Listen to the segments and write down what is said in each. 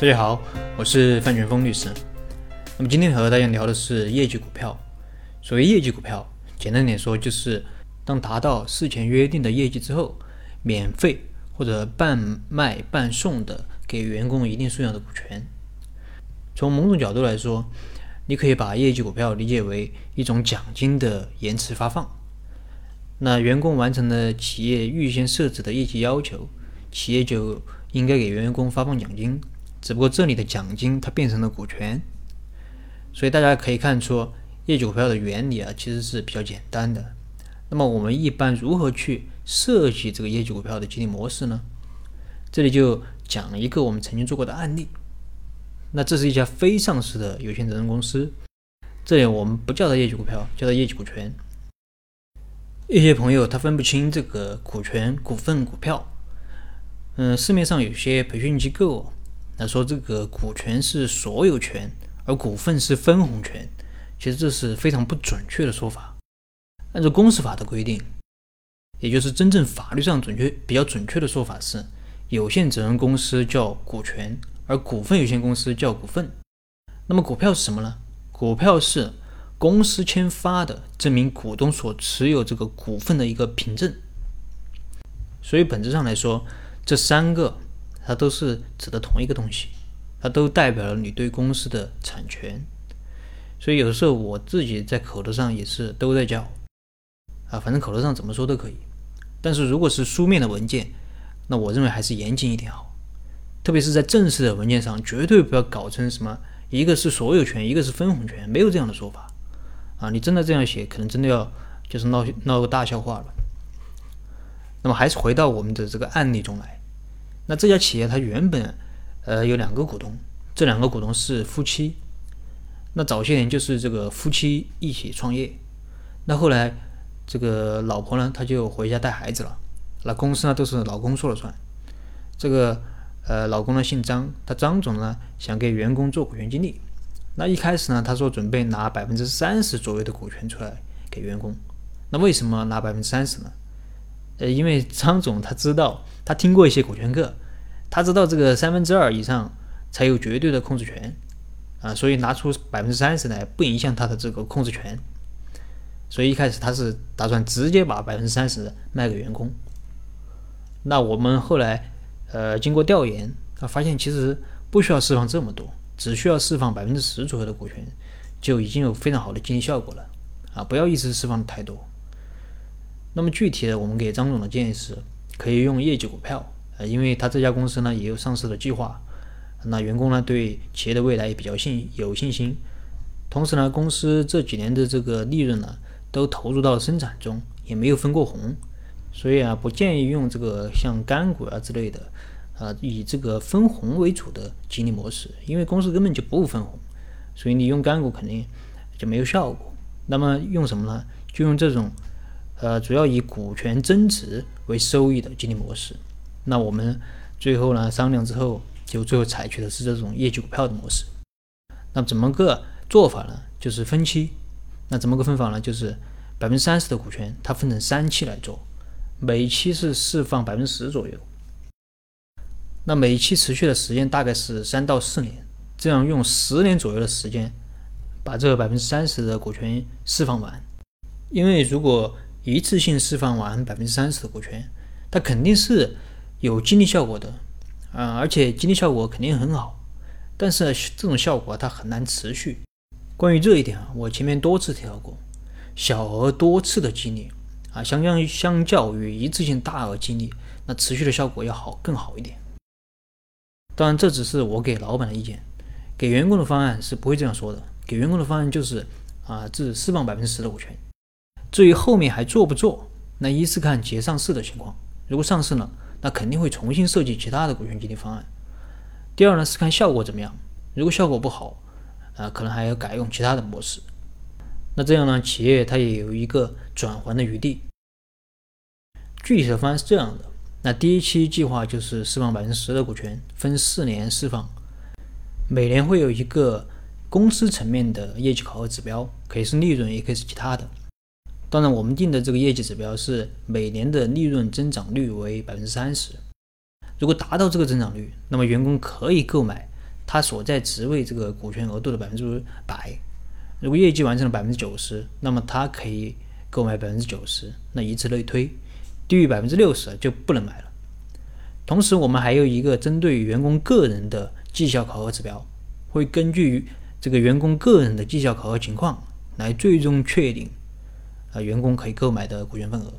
大家好，我是范全峰律师。那么今天和大家聊的是业绩股票。所谓业绩股票，简单点说，就是当达到事前约定的业绩之后，免费或者半卖半送的给员工一定数量的股权。从某种角度来说，你可以把业绩股票理解为一种奖金的延迟发放。那员工完成了企业预先设置的业绩要求，企业就应该给员工发放奖金。只不过这里的奖金它变成了股权，所以大家可以看出业绩股票的原理啊，其实是比较简单的。那么我们一般如何去设计这个业绩股票的激励模式呢？这里就讲一个我们曾经做过的案例。那这是一家非上市的有限责任公司，这里我们不叫它业绩股票，叫它业绩股权。一些朋友他分不清这个股权、股份、股票。嗯，市面上有些培训机构。那说这个股权是所有权，而股份是分红权，其实这是非常不准确的说法。按照公司法的规定，也就是真正法律上准确、比较准确的说法是，有限责任公司叫股权，而股份有限公司叫股份。那么股票是什么呢？股票是公司签发的证明股东所持有这个股份的一个凭证。所以本质上来说，这三个。它都是指的同一个东西，它都代表了你对公司的产权，所以有的时候我自己在口头上也是都在叫，啊，反正口头上怎么说都可以，但是如果是书面的文件，那我认为还是严谨一点好，特别是在正式的文件上，绝对不要搞成什么一个是所有权，一个是分红权，没有这样的说法，啊，你真的这样写，可能真的要就是闹闹个大笑话了。那么还是回到我们的这个案例中来。那这家企业它原本，呃，有两个股东，这两个股东是夫妻。那早些年就是这个夫妻一起创业，那后来这个老婆呢，她就回家带孩子了。那公司呢都是老公说了算。这个呃，老公呢姓张，他张总呢想给员工做股权激励。那一开始呢，他说准备拿百分之三十左右的股权出来给员工。那为什么拿百分之三十呢？呃，因为张总他知道，他听过一些股权课，他知道这个三分之二以上才有绝对的控制权，啊，所以拿出百分之三十来不影响他的这个控制权，所以一开始他是打算直接把百分之三十卖给员工。那我们后来呃经过调研啊，发现其实不需要释放这么多，只需要释放百分之十左右的股权，就已经有非常好的激励效果了，啊，不要一直释放太多。那么具体的，我们给张总的建议是，可以用业绩股票，呃，因为他这家公司呢也有上市的计划，那员工呢对企业的未来也比较信有信心，同时呢，公司这几年的这个利润呢都投入到生产中，也没有分过红，所以啊，不建议用这个像干股啊之类的，啊，以这个分红为主的激励模式，因为公司根本就不分红，所以你用干股肯定就没有效果。那么用什么呢？就用这种。呃，主要以股权增值为收益的激励模式。那我们最后呢商量之后，就最后采取的是这种业绩股票的模式。那怎么个做法呢？就是分期。那怎么个分法呢？就是百分之三十的股权，它分成三期来做，每期是释放百分之十左右。那每期持续的时间大概是三到四年，这样用十年左右的时间把这个百分之三十的股权释放完。因为如果一次性释放完百分之三十的股权，它肯定是有激励效果的，啊，而且激励效果肯定很好。但是这种效果它很难持续。关于这一点啊，我前面多次提到过，小额多次的激励啊，相相相较于一次性大额激励，那持续的效果要好更好一点。当然，这只是我给老板的意见，给员工的方案是不会这样说的。给员工的方案就是啊，只释放百分之十的股权。至于后面还做不做，那一是看企业上市的情况，如果上市了，那肯定会重新设计其他的股权激励方案。第二呢是看效果怎么样，如果效果不好，啊，可能还要改用其他的模式。那这样呢，企业它也有一个转还的余地。具体的方案是这样的：那第一期计划就是释放百分之十的股权，分四年释放，每年会有一个公司层面的业绩考核指标，可以是利润，也可以是其他的。当然，我们定的这个业绩指标是每年的利润增长率为百分之三十。如果达到这个增长率，那么员工可以购买他所在职位这个股权额度的百分之百。如果业绩完成了百分之九十，那么他可以购买百分之九十。那以此类推，低于百分之六十就不能买了。同时，我们还有一个针对员工个人的绩效考核指标，会根据这个员工个人的绩效考核情况来最终确定啊员工可以购买的股权份额。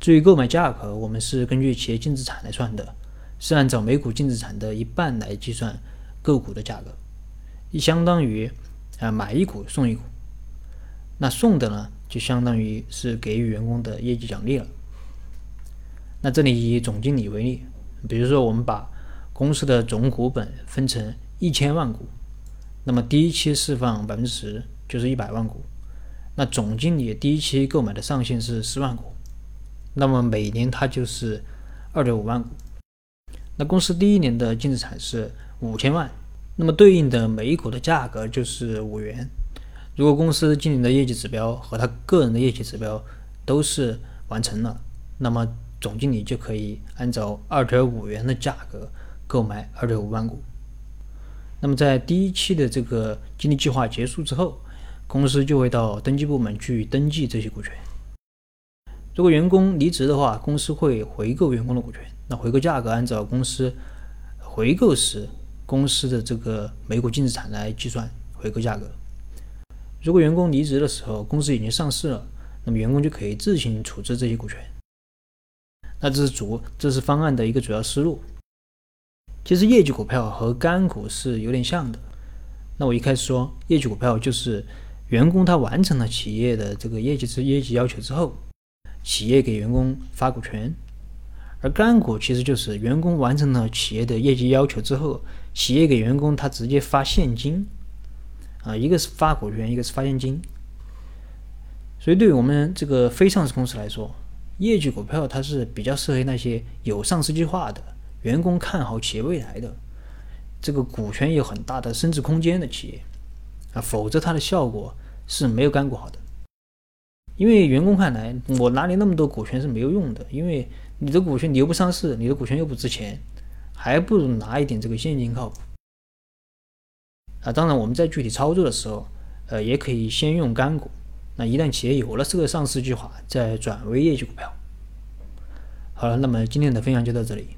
至于购买价格，我们是根据企业净资产来算的，是按照每股净资产的一半来计算购股的价格，相当于啊买一股送一股。那送的呢，就相当于是给予员工的业绩奖励了。那这里以总经理为例，比如说我们把公司的总股本分成一千万股，那么第一期释放百分之十就是一百万股，那总经理第一期购买的上限是十万股，那么每年他就是二点五万股。那公司第一年的净资产是五千万，那么对应的每一股的价格就是五元。如果公司今年的业绩指标和他个人的业绩指标都是完成了，那么总经理就可以按照二点五元的价格购买二点五万股。那么在第一期的这个激励计划结束之后，公司就会到登记部门去登记这些股权。如果员工离职的话，公司会回购员工的股权。那回购价格按照公司回购时公司的这个每股净资产来计算回购价格。如果员工离职的时候，公司已经上市了，那么员工就可以自行处置这些股权。那这是主，这是方案的一个主要思路。其实业绩股票和干股是有点像的。那我一开始说，业绩股票就是员工他完成了企业的这个业绩之业绩要求之后，企业给员工发股权；而干股其实就是员工完成了企业的业绩要求之后，企业给员工他直接发现金。啊，一个是发股权，一个是发现金。所以对于我们这个非上市公司来说，业绩股票它是比较适合那些有上市计划的、员工看好企业未来的、这个股权有很大的升值空间的企业否则它的效果是没有干股好的。因为员工看来，我拿你那么多股权是没有用的，因为你的股权你又不上市，你的股权又不值钱，还不如拿一点这个现金靠谱。啊，当然我们在具体操作的时候，呃，也可以先用干股。那一旦企业有了这个上市计划，再转为业绩股票。好了，那么今天的分享就到这里。